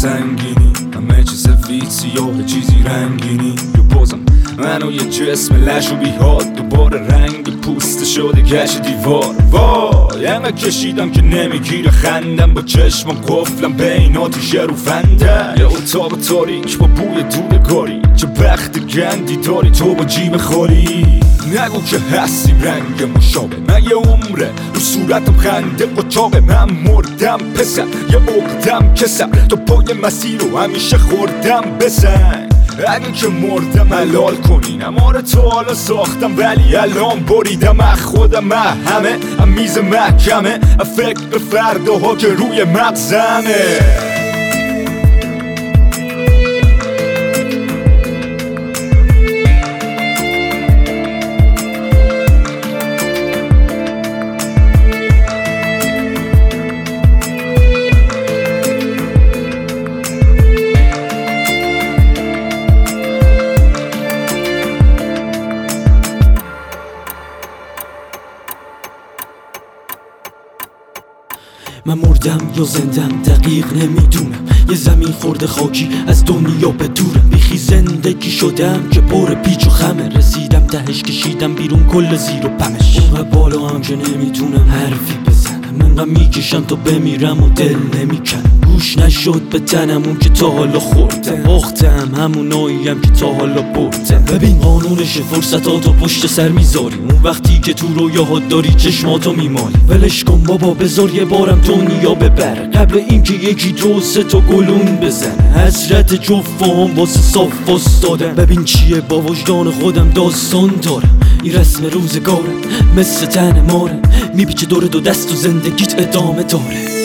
سنگینی همه چیز سفید سیاه چیزی رنگینی. یا بازم منو یه جسم لش و بیهاد. دوباره رنگ پوست شده گش دیوار. وای انقدر کشیدم که نمی‌گیره. خندم با چشمم قفلم بین آتیش رو فنده. یه اتاق تاریک با بوی دودگاری. چه بخت گندی داری تو با جیب خالی نگو که هستی رنگ مشابه. من یه عمره رو صورتم خنده قچاقه من مردم پسر. یه اقدم کسر. تو پای مسیر رو همیشه خوردم بسن اگه که مردم حلال کنین اما تو حالا ساختم ولی الان بریدم. از خودم همه میز محکمه. فکر به فرداها که روی مغزمه. من مردم یا زندم دقیق نمی‌دونم. یه زمین خورده خاکی از دنیا به دورم. بیخی زندگی شدم که پر پیچ و خمه. رسیدم تهش کشیدم بیرون کل زیر و پمش. اونقدر بالا هم که نمی‌تونم حرفی منقدر می‌کشم تا بمیرم و دل نمی‌کنم گوش نشد به تنم اون که تا حالا خوردم باختم همون هم که تا حالا بردم ببین قانونش فرصتاتو پشت سر می‌ذاری. اون وقتی که تو رویاهات داری چشماتو میمالی. ولش کن بابا بذار یه بارم دنیا ببر. قبل اینکه یکی دو سه تا گلون بزن. حسرت جفت واسه صاف دادم ببین چیه با وجدان خودم داستان دارم. این رسم روزگارم مثل تن ماره. میپیچه دور دو دست و زندگیت ادامه داره.